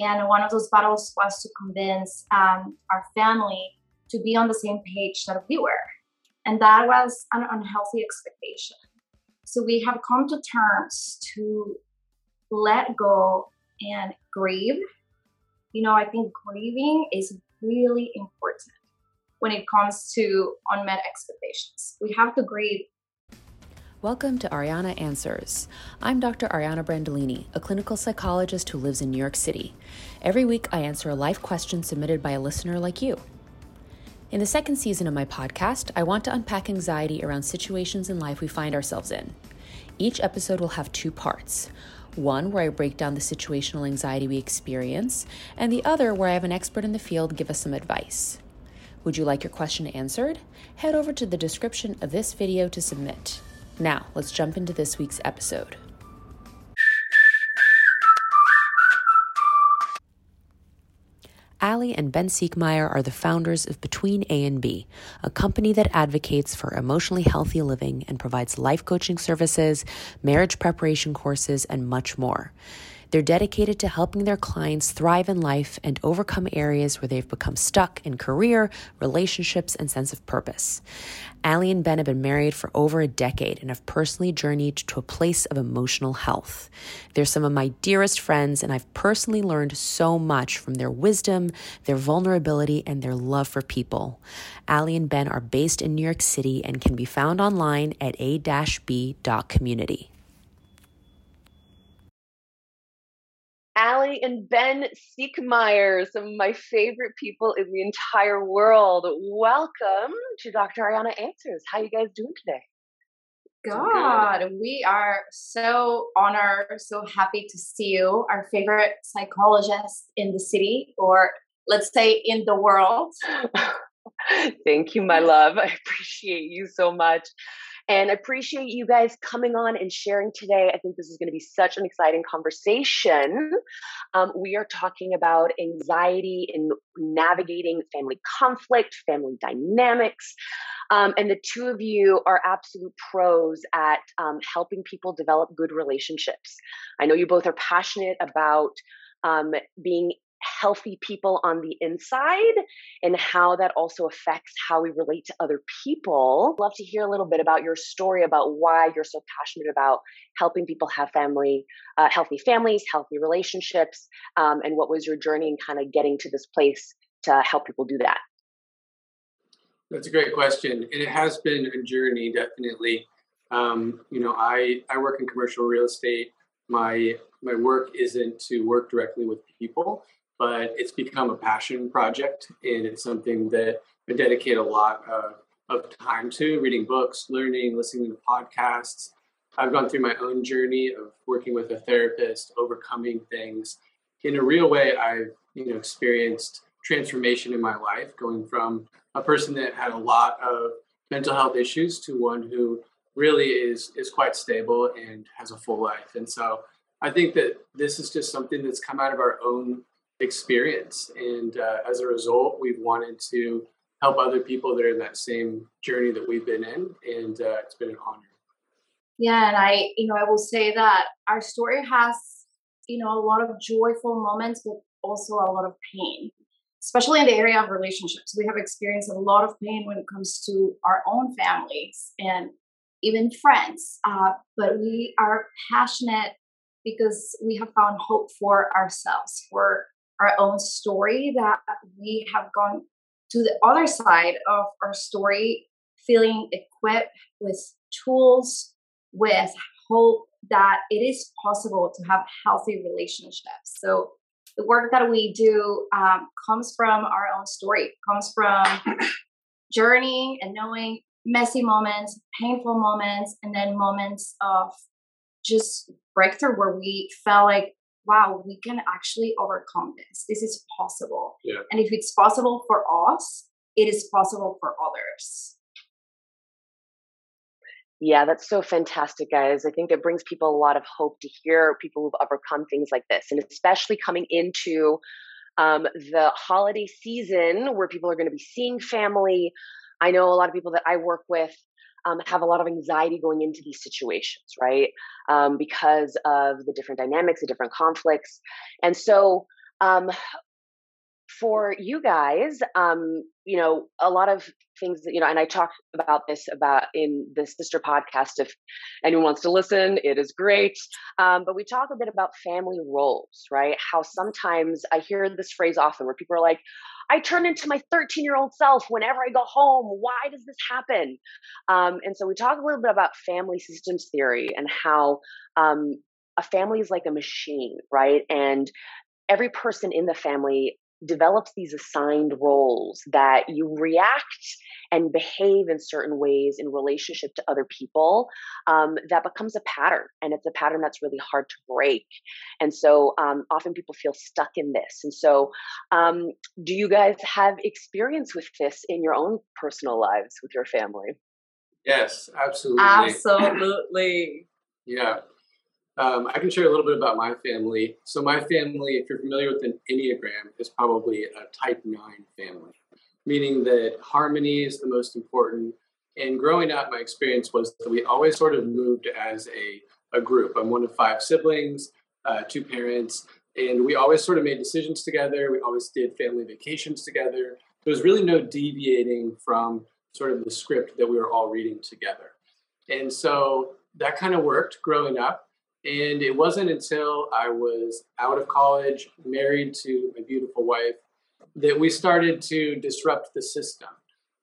And one of those battles was to convince um, our family to be on the same page that we were. And that was an unhealthy expectation. So we have come to terms to let go and grieve. You know, I think grieving is really important when it comes to unmet expectations. We have to grieve Welcome to Ariana Answers. I'm Dr. Ariana Brandolini, a clinical psychologist who lives in New York City. Every week, I answer a life question submitted by a listener like you. In the second season of my podcast, I want to unpack anxiety around situations in life we find ourselves in. Each episode will have two parts one where I break down the situational anxiety we experience, and the other where I have an expert in the field give us some advice. Would you like your question answered? Head over to the description of this video to submit. Now, let's jump into this week's episode. Ali and Ben Siegmeyer are the founders of Between A and B, a company that advocates for emotionally healthy living and provides life coaching services, marriage preparation courses, and much more. They're dedicated to helping their clients thrive in life and overcome areas where they've become stuck in career, relationships, and sense of purpose. Ali and Ben have been married for over a decade and have personally journeyed to a place of emotional health. They're some of my dearest friends, and I've personally learned so much from their wisdom, their vulnerability, and their love for people. Ali and Ben are based in New York City and can be found online at a-b.community. Ali and Ben Siegmeyer, some of my favorite people in the entire world. Welcome to Dr. Ariana Answers. How you guys doing today? God, we are so honored, so happy to see you, our favorite psychologist in the city, or let's say in the world. Thank you, my love. I appreciate you so much and appreciate you guys coming on and sharing today. I think this is going to be such an exciting conversation. Um, we are talking about anxiety in navigating family conflict, family dynamics. Um, and the two of you are absolute pros at um, helping people develop good relationships. I know you both are passionate about um, being healthy people on the inside and how that also affects how we relate to other people. Love to hear a little bit about your story about why you're so passionate about helping people have family, uh, healthy families, healthy relationships, um, and what was your journey in kind of getting to this place to help people do that? That's a great question, and it has been a journey, definitely. Um, you know, I I work in commercial real estate. My my work isn't to work directly with people but it's become a passion project and it's something that I dedicate a lot uh, of time to reading books, learning, listening to podcasts. I've gone through my own journey of working with a therapist, overcoming things. In a real way, I've you know experienced transformation in my life, going from a person that had a lot of mental health issues to one who really is is quite stable and has a full life. And so I think that this is just something that's come out of our own experience. And uh, as a result, we've wanted to help other people that are in that same journey that we've been in. And uh, it's been an honor. Yeah. And I, you know, I will say that our story has, you know, a lot of joyful moments, but also a lot of pain, especially in the area of relationships. We have experienced a lot of pain when it comes to our own families and even friends. Uh, but we are passionate because we have found hope for ourselves, for our own story that we have gone to the other side of our story feeling equipped with tools with hope that it is possible to have healthy relationships. So the work that we do um, comes from our own story. Comes from journey and knowing messy moments painful moments and then moments of just breakthrough where we felt like wow, we can actually overcome this. This is possible. Yeah. And if it's possible for us, it is possible for others. Yeah, that's so fantastic, guys. I think it brings people a lot of hope to hear people who've overcome things like this, and especially coming into um, the holiday season where people are going to be seeing family. I know a lot of people that I work with um, have a lot of anxiety going into these situations, right? Um, because of the different dynamics, the different conflicts. And so um, for you guys, um, you know, a lot of things that, you know, and I talk about this about in the sister podcast. If anyone wants to listen, it is great. Um, but we talk a bit about family roles, right? How sometimes I hear this phrase often where people are like, I turn into my 13 year old self whenever I go home. Why does this happen? Um, and so we talk a little bit about family systems theory and how um, a family is like a machine, right? And every person in the family develops these assigned roles that you react and behave in certain ways in relationship to other people um, that becomes a pattern and it's a pattern that's really hard to break. And so um, often people feel stuck in this. And so um, do you guys have experience with this in your own personal lives with your family? Yes absolutely. Absolutely. Yeah um, I can share a little bit about my family. So, my family, if you're familiar with an Enneagram, is probably a type 9 family, meaning that harmony is the most important. And growing up, my experience was that we always sort of moved as a, a group. I'm one of five siblings, uh, two parents, and we always sort of made decisions together. We always did family vacations together. There was really no deviating from sort of the script that we were all reading together. And so that kind of worked growing up. And it wasn't until I was out of college, married to my beautiful wife, that we started to disrupt the system.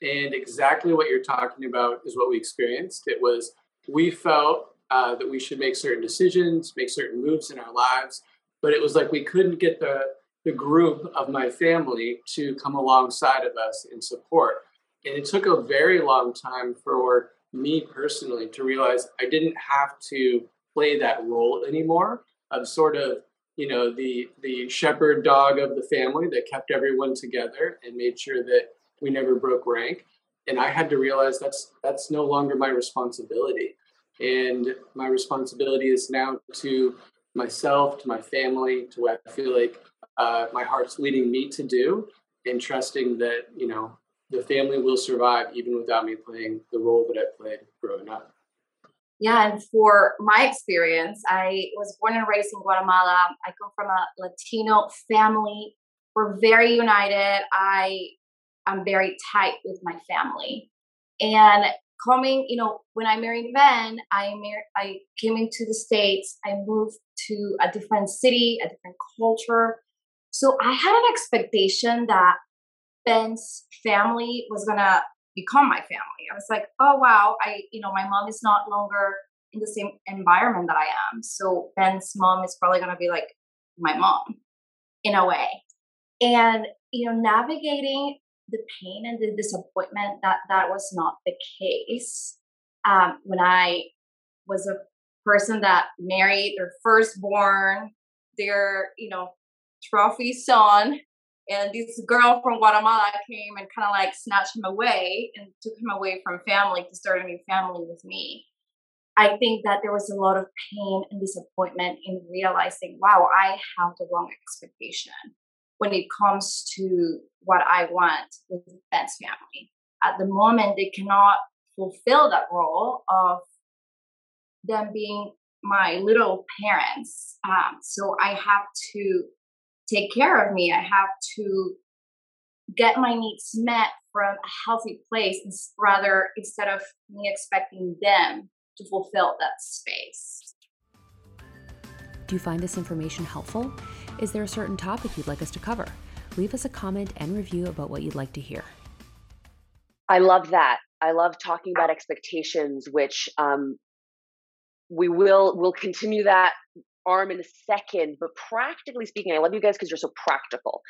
And exactly what you're talking about is what we experienced. It was we felt uh, that we should make certain decisions, make certain moves in our lives, but it was like we couldn't get the the group of my family to come alongside of us in support. And it took a very long time for me personally to realize I didn't have to play that role anymore. Of sort of you know the the shepherd dog of the family that kept everyone together and made sure that we never broke rank. And i had to realize that's that's no longer my responsibility. And my responsibility is now to myself to my family to what i feel like uh, my heart's leading me to do and trusting that you know the family will survive even without me playing the role that i played growing up yeah, and for my experience, I was born and raised in Guatemala. I come from a Latino family. We're very united. I I'm very tight with my family. And coming, you know, when I married Ben, I mar- I came into the states. I moved to a different city, a different culture. So I had an expectation that Ben's family was gonna become my family. I was like, oh wow, I you know my mom is not longer in the same environment that I am. So Ben's mom is probably gonna be like my mom in a way. And you know, navigating the pain and the disappointment that that was not the case um, when I was a person that married their firstborn, their you know trophy son and this girl from Guatemala came and kind of like snatched him away and took him away from family to start a new family with me. I think that there was a lot of pain and disappointment in realizing, wow, I have the wrong expectation when it comes to what I want with Ben's family. At the moment, they cannot fulfill that role of them being my little parents. Um, so I have to take care of me. I have to get my needs met from a healthy place rather instead of me expecting them to fulfill that space. Do you find this information helpful? Is there a certain topic you'd like us to cover? Leave us a comment and review about what you'd like to hear. I love that. I love talking about expectations, which um, we will will continue that arm in a second. But practically speaking, I love you guys because you're so practical.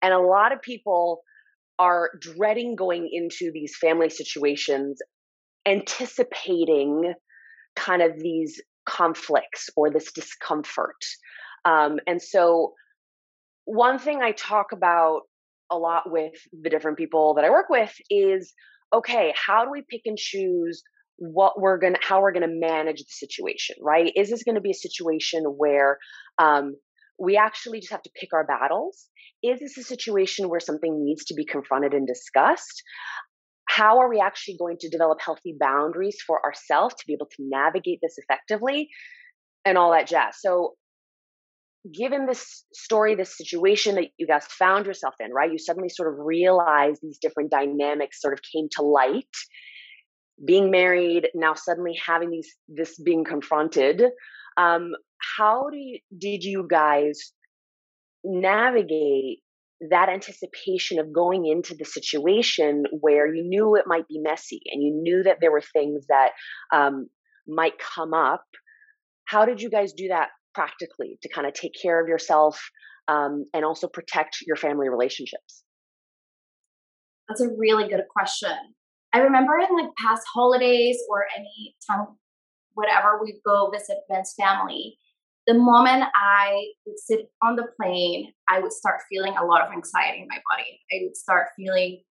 And a lot of people are dreading going into these family situations, anticipating kind of these conflicts or this discomfort. Um, and so, one thing I talk about a lot with the different people that I work with is okay, how do we pick and choose what we're going to how we're going to manage the situation right is this going to be a situation where um, we actually just have to pick our battles is this a situation where something needs to be confronted and discussed how are we actually going to develop healthy boundaries for ourselves to be able to navigate this effectively and all that jazz so given this story, this situation that you guys found yourself in, right? You suddenly sort of realize these different dynamics sort of came to light. Being married, now suddenly having these this being confronted. Um, how do you, did you guys navigate that anticipation of going into the situation where you knew it might be messy and you knew that there were things that um, might come up? How did you guys do that practically to kind of take care of yourself um, and also protect your family relationships? That's a really good question. I remember in like past holidays or any time, whatever we go visit Ben's family, the moment I would sit on the plane, I would start feeling a lot of anxiety in my body. I would start feeling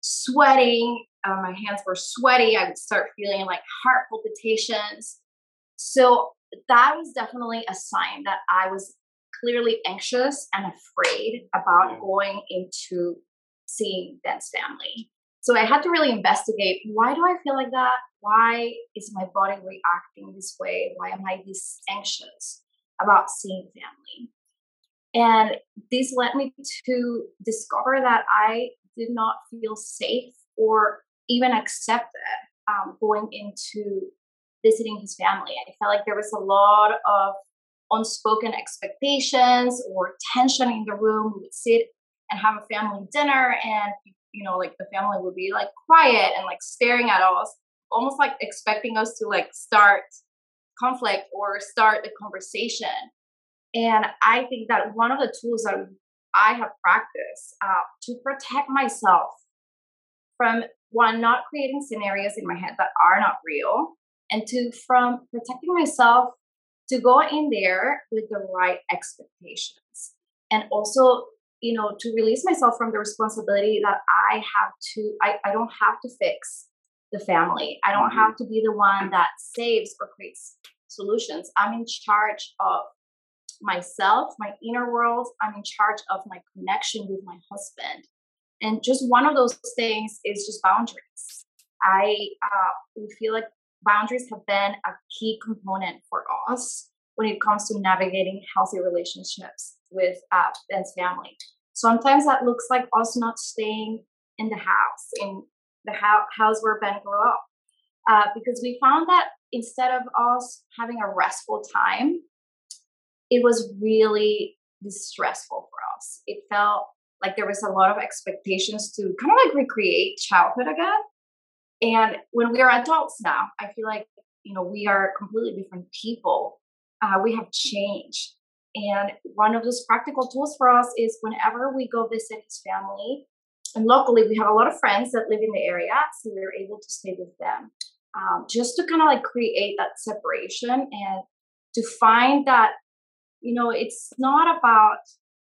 sweating. Uh, my hands were sweaty. I would start feeling like heart palpitations. So that was definitely a sign that I was clearly anxious and afraid about going into seeing Ben's family. So I had to really investigate why do I feel like that? Why is my body reacting this way? Why am I this anxious about seeing family? And this led me to discover that I did not feel safe or even accepted um, going into visiting his family. I felt like there was a lot of unspoken expectations or tension in the room. We would sit and have a family dinner, and you know, like the family would be like quiet and like staring at us, almost like expecting us to like start conflict or start a conversation. And I think that one of the tools that I have practiced uh, to protect myself from one, not creating scenarios in my head that are not real, and to from protecting myself to go in there with the right expectations and also you know to release myself from the responsibility that i have to i, I don't have to fix the family. I don't mm-hmm. have to be the one that saves or creates solutions. I'm in charge of myself my inner world. I'm in charge of my connection with my husband. And just one of those things is just boundaries. I uh, we feel like boundaries have been a key component for us when it comes to navigating healthy relationships with uh, Ben's family. Sometimes that looks like us not staying in the house, in the house where Ben grew up, uh, because we found that instead of us having a restful time, it was really distressful for us. It felt like there was a lot of expectations to kind of like recreate childhood again and when we are adults now, I feel like, you know, we are completely different people. Uh, we have changed. And one of those practical tools for us is whenever we go visit his family, and locally we have a lot of friends that live in the area, so we're able to stay with them. Um, just to kind of like create that separation and to find that, you know, it's not about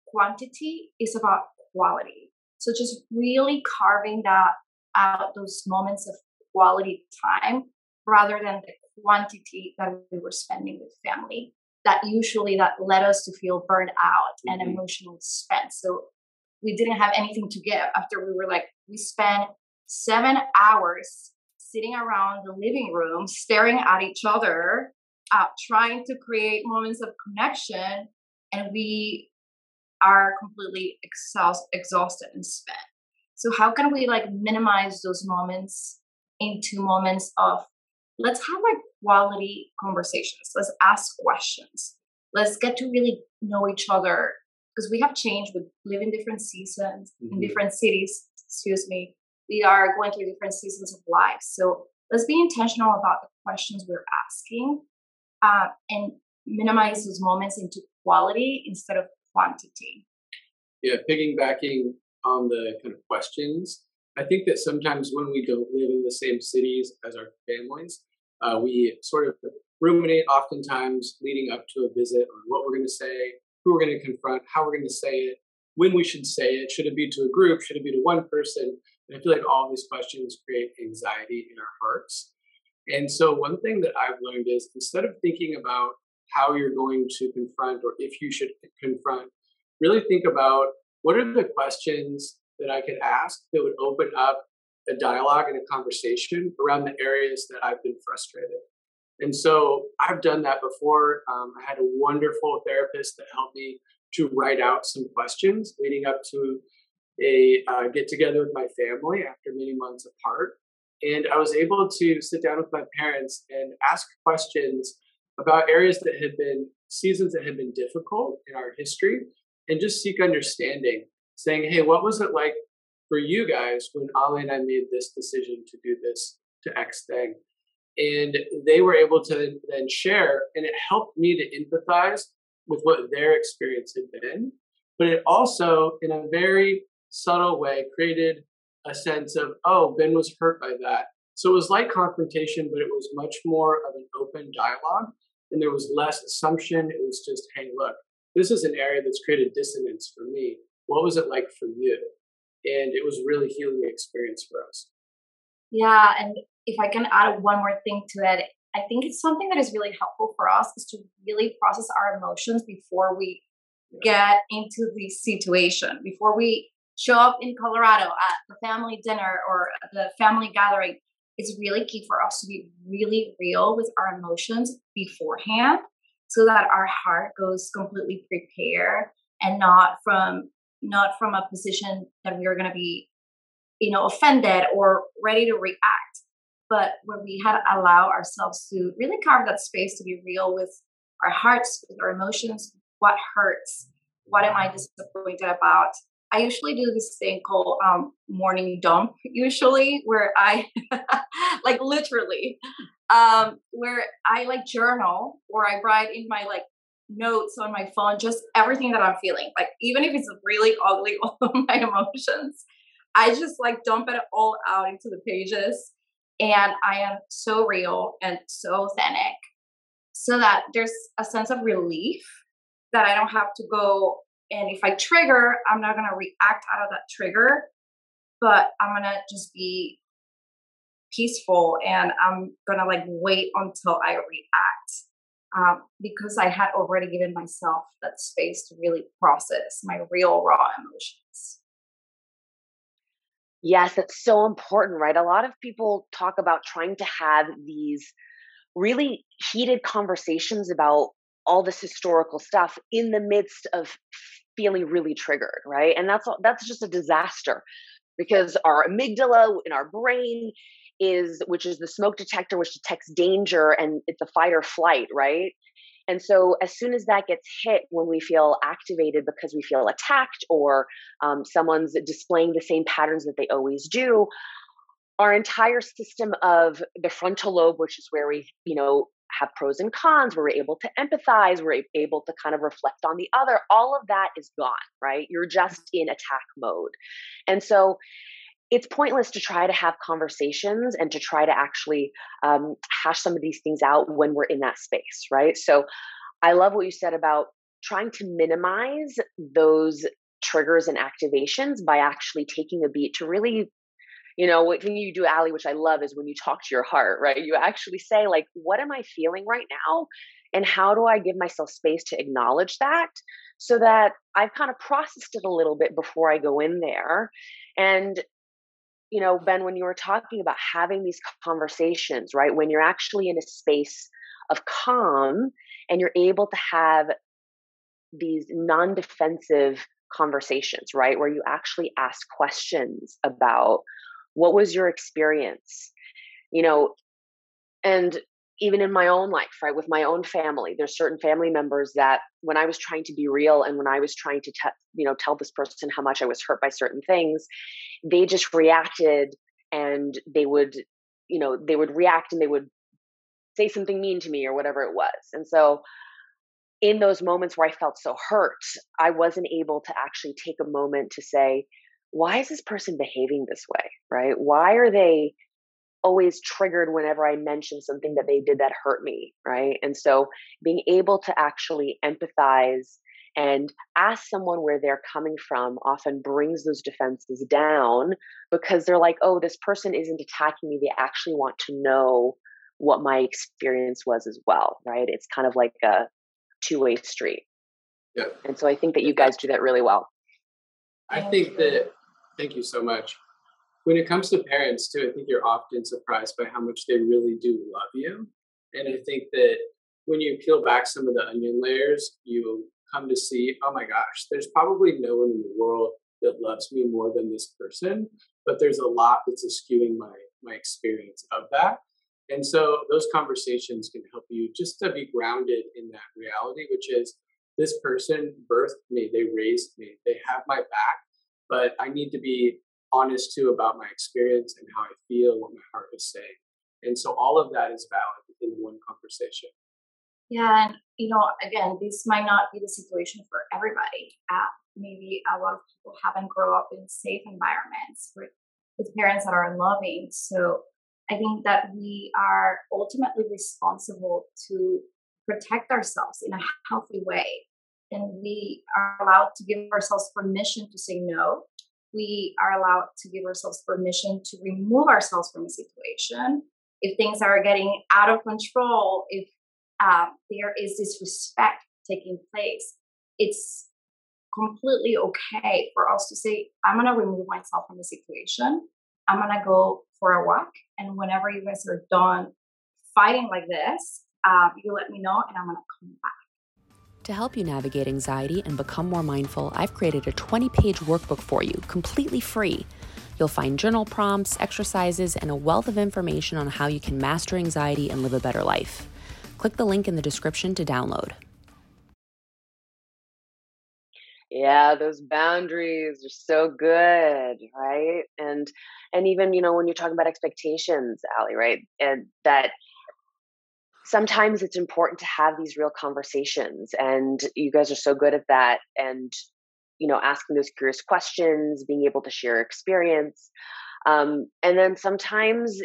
quantity, it's about quality. So just really carving that out those moments of quality time rather than the quantity that we were spending with family that usually that led us to feel burned out mm-hmm. and emotionally spent so we didn't have anything to give after we were like we spent seven hours sitting around the living room staring at each other uh, trying to create moments of connection and we are completely exhaust, exhausted and spent so how can we like minimize those moments into moments of let's have like quality conversations. Let's ask questions. Let's get to really know each other because we have changed. We live in different seasons mm-hmm. in different cities. Excuse me. We are going through different seasons of life. So let's be intentional about the questions we're asking uh, and minimize those moments into quality instead of quantity. Yeah, piggybacking on the kind of questions. I think that sometimes when we don't live in the same cities as our families, uh, we sort of ruminate oftentimes leading up to a visit on what we're going to say, who we're going to confront, how we're going to say it, when we should say it. Should it be to a group? Should it be to one person? And I feel like all these questions create anxiety in our hearts. And so, one thing that I've learned is instead of thinking about how you're going to confront or if you should confront, really think about what are the questions that I could ask that would open up a dialogue and a conversation around the areas that I've been frustrated? And so I've done that before. Um, I had a wonderful therapist that helped me to write out some questions leading up to a uh, get together with my family after many months apart. And I was able to sit down with my parents and ask questions about areas that had been seasons that had been difficult in our history and just seek understanding, saying, hey, what was it like for you guys when Ali and I made this decision to do this to X thing? And they were able to then share, and it helped me to empathize with what their experience had been. But it also, in a very subtle way, created a sense of, oh, Ben was hurt by that. So it was like confrontation, but it was much more of an open dialogue. And there was less assumption. It was just, hey, look, this is an area that's created dissonance for me. What was it like for you? And it was really healing experience for us. Yeah, and if I can add one more thing to it, I think it's something that is really helpful for us is to really process our emotions before we get into the situation, before we show up in Colorado at the family dinner or the family gathering. It's really key for us to be really real with our emotions beforehand so that our heart goes completely prepared and not from not from a position that we are going to be you know offended or ready to react but where we had to allow ourselves to really carve that space to be real with our hearts, with our emotions, what hurts, what am I disappointed about. I usually do this thing called um, morning dump, usually, where I, like literally, um, where I like journal or I write in my like notes on my phone just everything that I'm feeling. Like, even if it's really ugly, all of my emotions, I just like dump it all out into the pages and I am so real and so authentic so that there's a sense of relief that I don't have to go and if I trigger, I'm not going to react out of that trigger, but I'm going to just be peaceful and I'm going to like wait until I react. Um, because I had already given myself that space to really process my real raw emotions. Yes, it's so important, right? A lot of people talk about trying to have these really heated conversations about all this historical stuff in the midst of feeling really triggered, right? And that's that's just a disaster because our amygdala in our brain is which is the smoke detector which detects danger and it's a fight or flight, right? And so, as soon as that gets hit, when we feel activated because we feel attacked or um, someone's displaying the same patterns that they always do, our entire system of the frontal lobe, which is where we, you know, have pros and cons, where we're able to empathize, we're able to kind of reflect on the other, all of that is gone, right? You're just in attack mode. And so, it's pointless to try to have conversations and to try to actually um, hash some of these things out when we're in that space, right? So I love what you said about trying to minimize those triggers and activations by actually taking a beat to really you know what thing you do ali which i love is when you talk to your heart right? You actually say like what am i feeling right now? And how do i give myself space to acknowledge that? So that i've kind of processed it a little bit before i go in there. And you know, Ben, when you were talking about having these conversations, right, when you're actually in a space of calm and you're able to have these non defensive conversations, right, where you actually ask questions about what was your experience, you know, and even in my own life, right, with my own family, there's certain family members that when I was trying to be real and when I was trying to, te- you know, tell this person how much I was hurt by certain things, they just reacted and they would, you know, they would react and they would say something mean to me or whatever it was. And so, in those moments where I felt so hurt, I wasn't able to actually take a moment to say, why is this person behaving this way? Right? Why are they always triggered whenever I mention something that they did that hurt me, right? And so being able to actually empathize and ask someone where they're coming from often brings those defenses down because they're like, oh, this person isn't attacking me. They actually want to know what my experience was as well, right? It's kind of like a two way street. Yeah. And so I think that you guys do that really well. I think that, thank you so much when it comes to parents too, I think you're often surprised by how much they really do love you. And I think that when you peel back some of the onion layers, you come to see, oh my gosh, there's probably no one in the world that loves me more than this person, but there's a lot that's skewing my my experience of that. And so those conversations can help you just to be grounded in that reality, which is this person birthed me, they raised me, they have my back, but I need to be honest too about my experience and how I feel, what my heart is saying. And so all of that is valid in one conversation. Yeah, and you know, again, this might not be the situation for everybody. Uh, maybe a lot of people haven't grown up in safe environments with, with parents that are loving. So I think that we are ultimately responsible to protect ourselves in a healthy way. And we are allowed to give ourselves permission to say no. We are allowed to give ourselves permission to remove ourselves from a situation. If things are getting out of control, if uh, there is disrespect taking place, it's completely okay for us to say, I'm going to remove myself from the situation. I'm going to go for a walk. And whenever you guys are done fighting like this, uh, you let me know and I'm going to come back. To help you navigate anxiety and become more mindful, I've created a 20 page workbook for you, completely free. You'll find journal prompts, exercises, and a wealth of information on how you can master anxiety and live a better life. Click the link in the description to download. Yeah, those boundaries are so good, right? And and even you know when you're talking about expectations, Ali, right? And that sometimes it's important to have these real conversations, and you guys are so good at that. And you know, asking those curious questions, being able to share experience, um, and then sometimes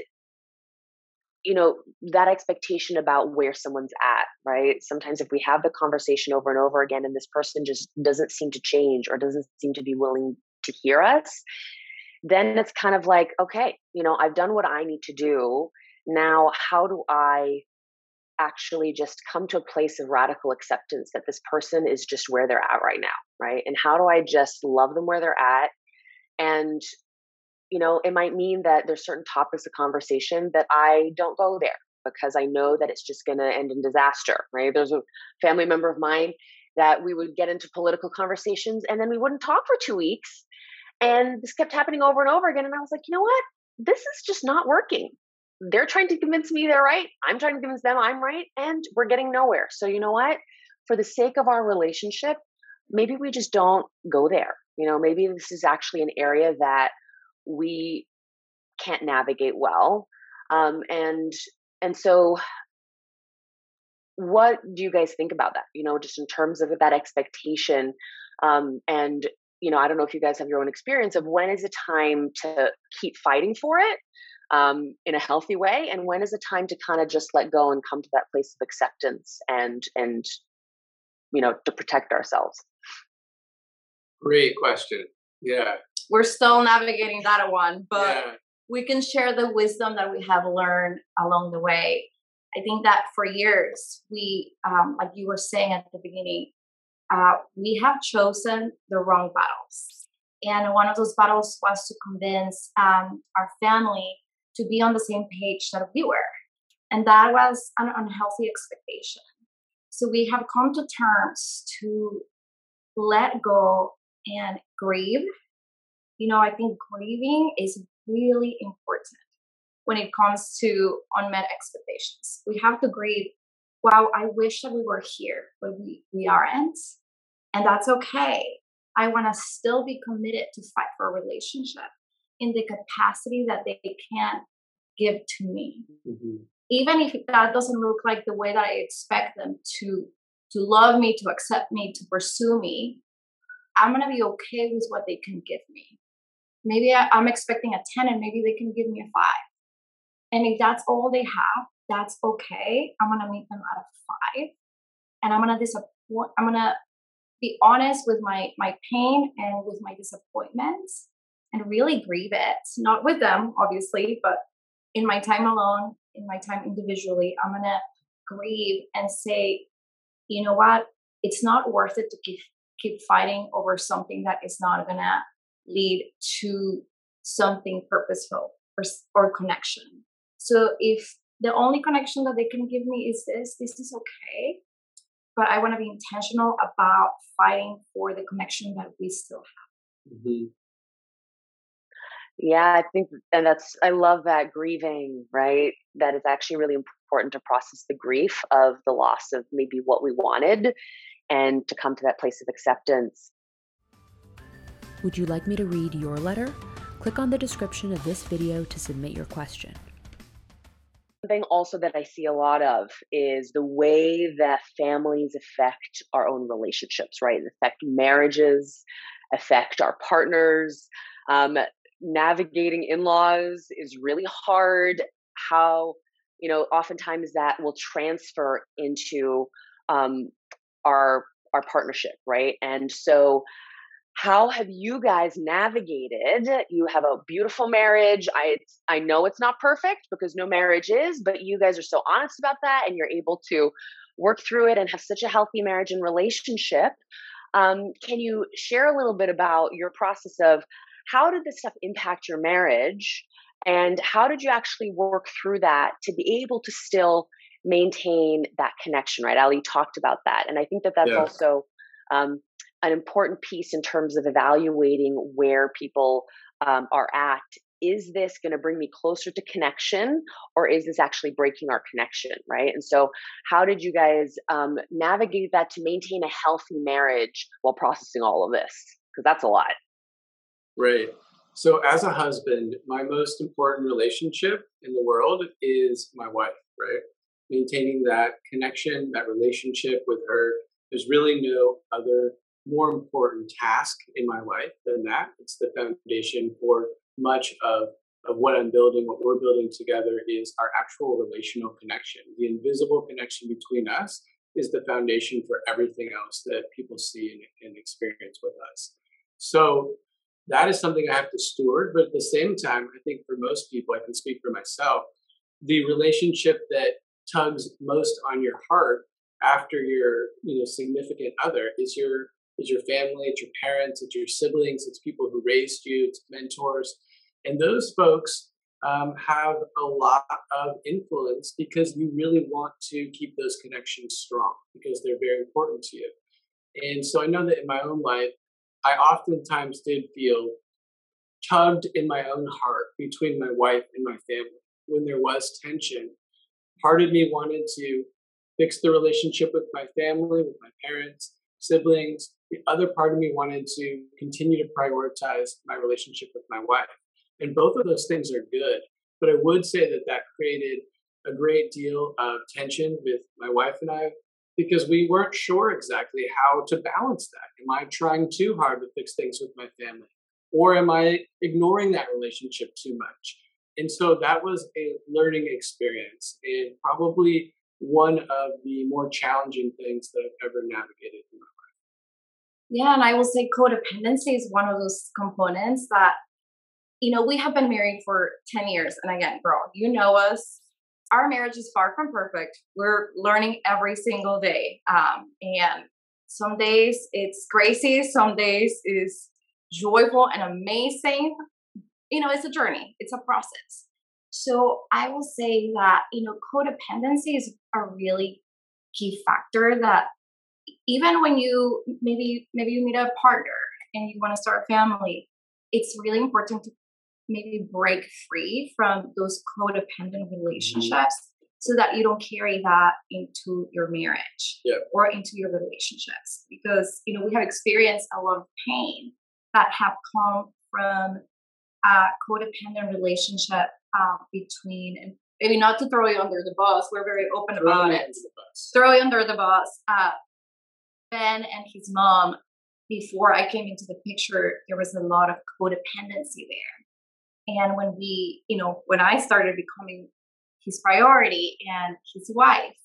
you know that expectation about where someone's at right sometimes if we have the conversation over and over again and this person just doesn't seem to change or doesn't seem to be willing to hear us then it's kind of like okay you know i've done what i need to do now how do i actually just come to a place of radical acceptance that this person is just where they're at right now right and how do i just love them where they're at and you know, it might mean that there's certain topics of conversation that I don't go there because I know that it's just going to end in disaster, right? There's a family member of mine that we would get into political conversations and then we wouldn't talk for two weeks. And this kept happening over and over again. And I was like, you know what? This is just not working. They're trying to convince me they're right. I'm trying to convince them I'm right. And we're getting nowhere. So, you know what? For the sake of our relationship, maybe we just don't go there. You know, maybe this is actually an area that we can't navigate well um, and and so what do you guys think about that you know just in terms of that expectation um, and you know i don't know if you guys have your own experience of when is the time to keep fighting for it um, in a healthy way and when is it time to kind of just let go and come to that place of acceptance and and you know to protect ourselves great question yeah we're still navigating that one, but yeah. we can share the wisdom that we have learned along the way. I think that for years, we, um, like you were saying at the beginning, uh, we have chosen the wrong battles. And one of those battles was to convince um, our family to be on the same page that we were. And that was an unhealthy expectation. So we have come to terms to let go and grieve you know, I think grieving is really important when it comes to unmet expectations. We have to grieve, wow, I wish that we were here, but we, we aren't. And that's okay. I want to still be committed to fight for a relationship in the capacity that they can't give to me. Mm-hmm. Even if that doesn't look like the way that I expect them to to love me, to accept me, to pursue me, I'm gonna be okay with what they can give me. Maybe I, I'm expecting a 10 and maybe they can give me a five. And if that's all they have, that's okay. I'm gonna meet them at a five. And I'm gonna disappoint I'm gonna be honest with my my pain and with my disappointments and really grieve it. Not with them, obviously, but in my time alone, in my time individually, I'm gonna grieve and say, you know what? It's not worth it to keep keep fighting over something that is not gonna lead to something purposeful or, or connection. So if the only connection that they can give me is this this is okay but i want to be intentional about fighting for the connection that we still have mm-hmm. Yeah i think and that's i love that grieving right that is actually really important to process the grief of the loss of maybe what we wanted and to come to that place of acceptance would you like me to read your letter click on the description of this video to submit your question thing also that I see a lot of is the way that families affect our own relationships, right? Affect marriages, affect our partners. Um, navigating in laws is really hard. How, you know, oftentimes that will transfer into um, our our partnership, right? And so how have you guys navigated you have a beautiful marriage i i know it's not perfect because no marriage is but you guys are so honest about that and you're able to work through it and have such a healthy marriage and relationship um, can you share a little bit about your process of how did this stuff impact your marriage and how did you actually work through that to be able to still maintain that connection right ali talked about that and i think that that's yeah. also um, an important piece in terms of evaluating where people um, are at. Is this going to bring me closer to connection or is this actually breaking our connection? Right. And so, how did you guys um, navigate that to maintain a healthy marriage while processing all of this? Because that's a lot. Right. So, as a husband, my most important relationship in the world is my wife, right? Maintaining that connection, that relationship with her. There's really no other more important task in my life than that. It's the foundation for much of, of what I'm building, what we're building together is our actual relational connection. The invisible connection between us is the foundation for everything else that people see and, and experience with us. So that is something I have to steward. But at the same time, I think for most people, I can speak for myself, the relationship that tugs most on your heart after your you know significant other is your it's your family, it's your parents, it's your siblings, it's people who raised you, it's mentors. And those folks um, have a lot of influence because you really want to keep those connections strong because they're very important to you. And so I know that in my own life, I oftentimes did feel tugged in my own heart between my wife and my family when there was tension. Part of me wanted to fix the relationship with my family, with my parents, siblings, the other part of me wanted to continue to prioritize my relationship with my wife. And both of those things are good. But I would say that that created a great deal of tension with my wife and I because we weren't sure exactly how to balance that. Am I trying too hard to fix things with my family? Or am I ignoring that relationship too much? And so that was a learning experience and probably one of the more challenging things that I've ever navigated in my life. yeah, and I will say codependency is one of those components that, you know, we have been married for 10 years. And again, girl, you know us. Our marriage is far from perfect. We're learning every single day. Um, and some days it's crazy, some days is joyful and amazing. You know, it's a journey, it's a process. So I will say that, you know, codependency is a really key factor that even when you maybe maybe you meet a partner and you want to start a family, it's really important to maybe break free from those codependent relationships mm-hmm. so that you don't carry that into your marriage yeah. or into your relationships because you know we have experienced a lot of pain that have come from a codependent relationship uh, between and maybe not to throw you under the bus we're very open throw about it throw you under the bus uh, Ben and his mom, before I came into the picture, there was a lot of codependency there. And when we, you know, when I started becoming his priority and his wife,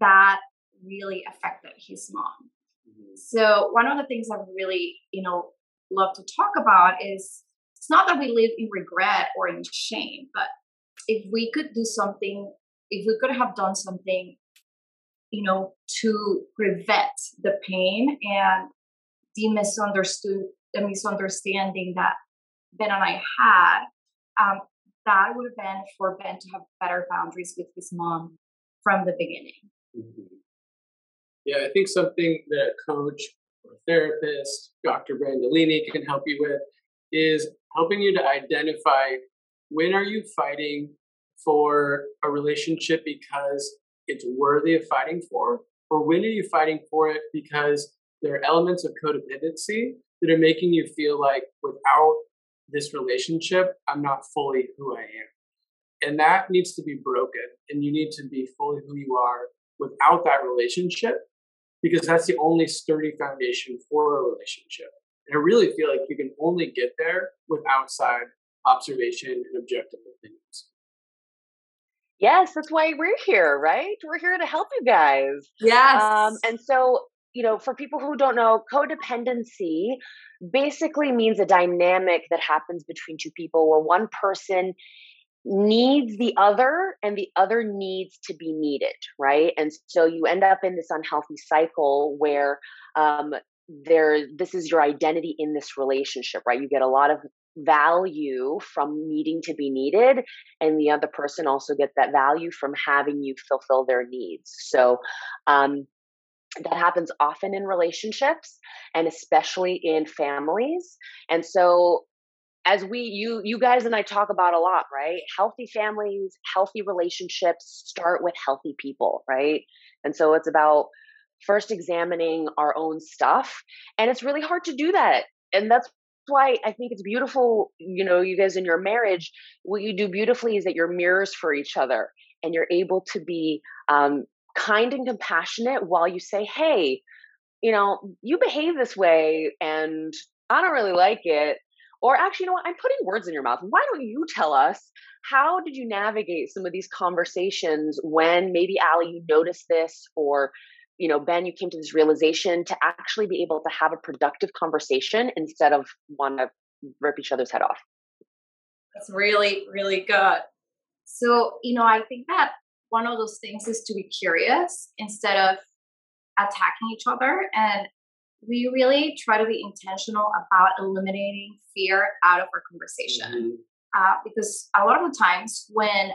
that really affected his mom. Mm-hmm. So one of the things I really, you know, love to talk about is it's not that we live in regret or in shame, but if we could do something, if we could have done something you know, to prevent the pain and the misunderstood, the misunderstanding that Ben and I had, um, that would have been for Ben to have better boundaries with his mom from the beginning. Mm-hmm. Yeah, I think something that a coach or therapist, Dr. Brandolini, can help you with is helping you to identify when are you fighting for a relationship because it's worthy of fighting for, or when are you fighting for it because there are elements of codependency that are making you feel like without this relationship, I'm not fully who I am. And that needs to be broken, and you need to be fully who you are without that relationship because that's the only sturdy foundation for a relationship. And I really feel like you can only get there with outside observation and objective opinions. Yes, that's why we're here, right? We're here to help you guys. Yes. Um, and so, you know, for people who don't know, codependency basically means a dynamic that happens between two people where one person needs the other and the other needs to be needed right? And so you end up in this unhealthy cycle where um, there this is your identity in this relationship right? You get a lot of value from needing to be needed and the other person also gets that value from having you fulfill their needs. So um, that happens often in relationships and especially in families and so as we you you guys and I talk about a lot, right? Healthy families, healthy relationships start with healthy people, right? And so it's about first examining our own stuff, and it's really hard to do that. And that's why I think it's beautiful, you know, you guys in your marriage, what you do beautifully is that you're mirrors for each other and you're able to be um, kind and compassionate while you say, hey, you know, you behave this way and I don't really like it or actually, you know what? I'm putting words in your mouth. Why don't you tell us how did you navigate some of these conversations when maybe Ali, you noticed this, or you know, Ben, you came to this realization to actually be able to have a productive conversation instead of want to rip each other's head off. That's really, really good. So, you know, I think that one of those things is to be curious instead of attacking each other. And we really try to be intentional about eliminating fear out of our conversation. Mm-hmm. Uh, because a lot of the times when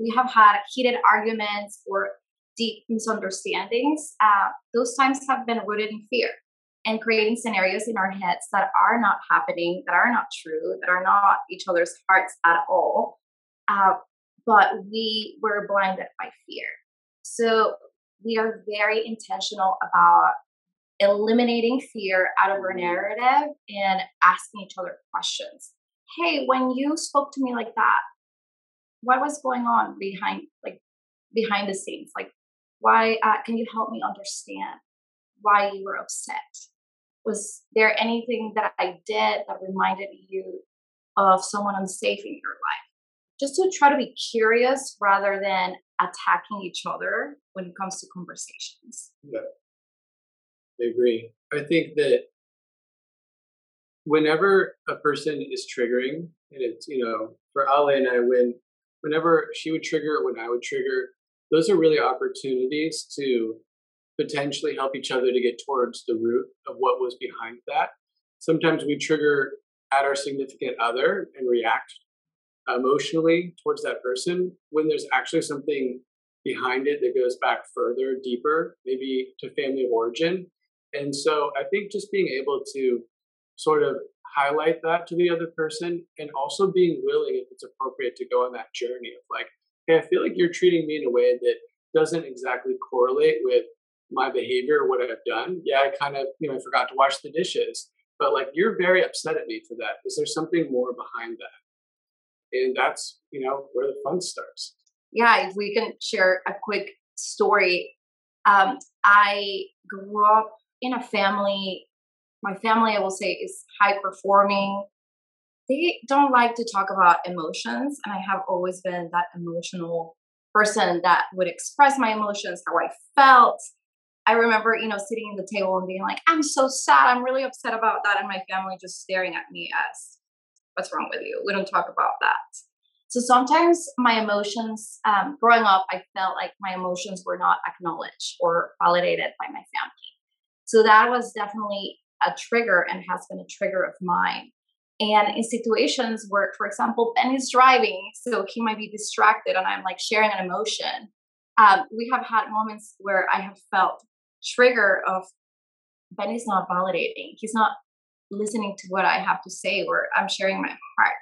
we have had heated arguments or deep misunderstandings, uh, those times have been rooted in fear and creating scenarios in our heads that are not happening, that are not true, that are not each other's hearts at all. Uh, but we were blinded by fear. So we are very intentional about eliminating fear out of our mm-hmm. narrative and asking each other questions. Hey, when you spoke to me like that, what was going on behind like behind the scenes? Like why uh, can you help me understand why you were upset? Was there anything that I did that reminded you of someone unsafe in your life? Just to try to be curious rather than attacking each other when it comes to conversations. Yeah. I agree. I think that whenever a person is triggering, and it's you know, for Ale and I, when whenever she would trigger, when I would trigger, those are really opportunities to potentially help each other to get towards the root of what was behind that. Sometimes we trigger at our significant other and react emotionally towards that person when there's actually something behind it that goes back further, deeper, maybe to family of origin. And so I think just being able to sort of highlight that to the other person and also being willing, if it's appropriate, to go on that journey of like, hey, I feel like you're treating me in a way that doesn't exactly correlate with my behavior or what I've done. Yeah, I kind of, you know, I forgot to wash the dishes, but like you're very upset at me for that. Is there something more behind that? And that's, you know, where the fun starts. Yeah, if we can share a quick story. Um, I grew up in a family, my family, I will say, is high performing. They don't like to talk about emotions. And I have always been that emotional person that would express my emotions, how I felt. I remember, you know, sitting at the table and being like, I'm so sad. I'm really upset about that. And my family just staring at me as, what's wrong with you? We don't talk about that. So sometimes my emotions, um, growing up, I felt like my emotions were not acknowledged or validated by my family. So that was definitely a trigger and has been a trigger of mine. And in situations where, for example, Ben is driving, so he might be distracted and I'm like sharing an emotion. Um, we have had moments where I have felt trigger of Ben is not validating. He's not listening to what I have to say or I'm sharing my heart.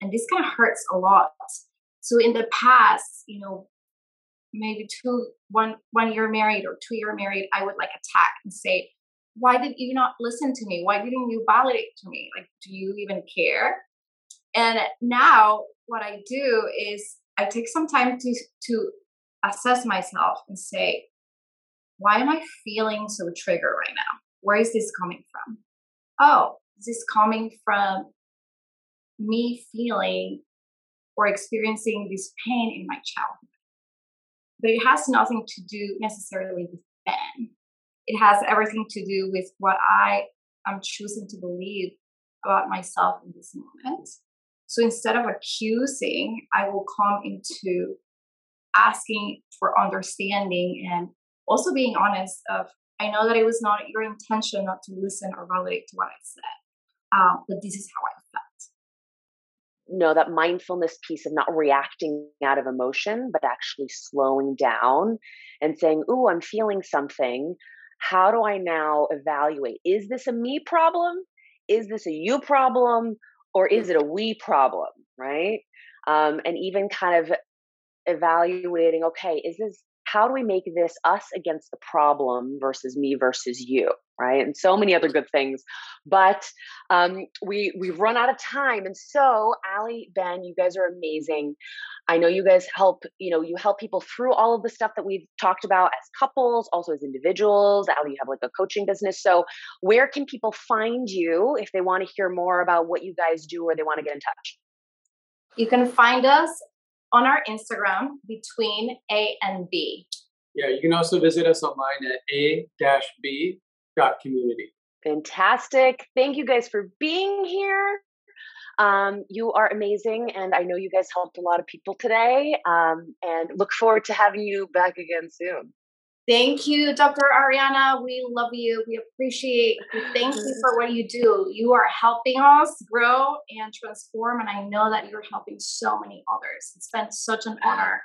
And this kind of hurts a lot. So in the past, you know, maybe two one one year married or two year married, I would like attack and say, why did you not listen to me? Why didn't you validate to me? Like, do you even care? And now what I do is I take some time to to assess myself and say, why am I feeling so triggered right now? Where is this coming from? Oh, this is coming from me feeling or experiencing this pain in my childhood? But it has nothing to do necessarily with Ben. It has everything to do with what I am choosing to believe about myself in this moment. So instead of accusing, I will come into asking for understanding and also being honest of I know that it was not your intention not to listen or validate to what I said, um, but this is how I felt. No, that mindfulness piece of not reacting out of emotion, but actually slowing down and saying, Ooh, I'm feeling something. How do I now evaluate? Is this a me problem? Is this a you problem? Or is it a we problem? Right. Um, and even kind of evaluating okay, is this how do we make this us against the problem versus me versus you right? And so many other good things. But um, we we've run out of time. And so ali ben you guys are amazing. I know you guys help you know you help people through all of the stuff that we've talked about as couples also as individuals. Ali you have like a coaching business. So where can people find you if they want to hear more about what you guys do or they want to get in touch? You can find us on our Instagram between A and B. Yeah, you can also visit us online at a-b.community. Fantastic. Thank you guys for being here. Um, you are amazing, and I know you guys helped a lot of people today. Um, and look forward to having you back again soon. Thank you, Dr. Ariana. We love you. We appreciate you. Thank you for what you do. You are helping us grow and transform, and I know that you're helping so many others. It's been such an honor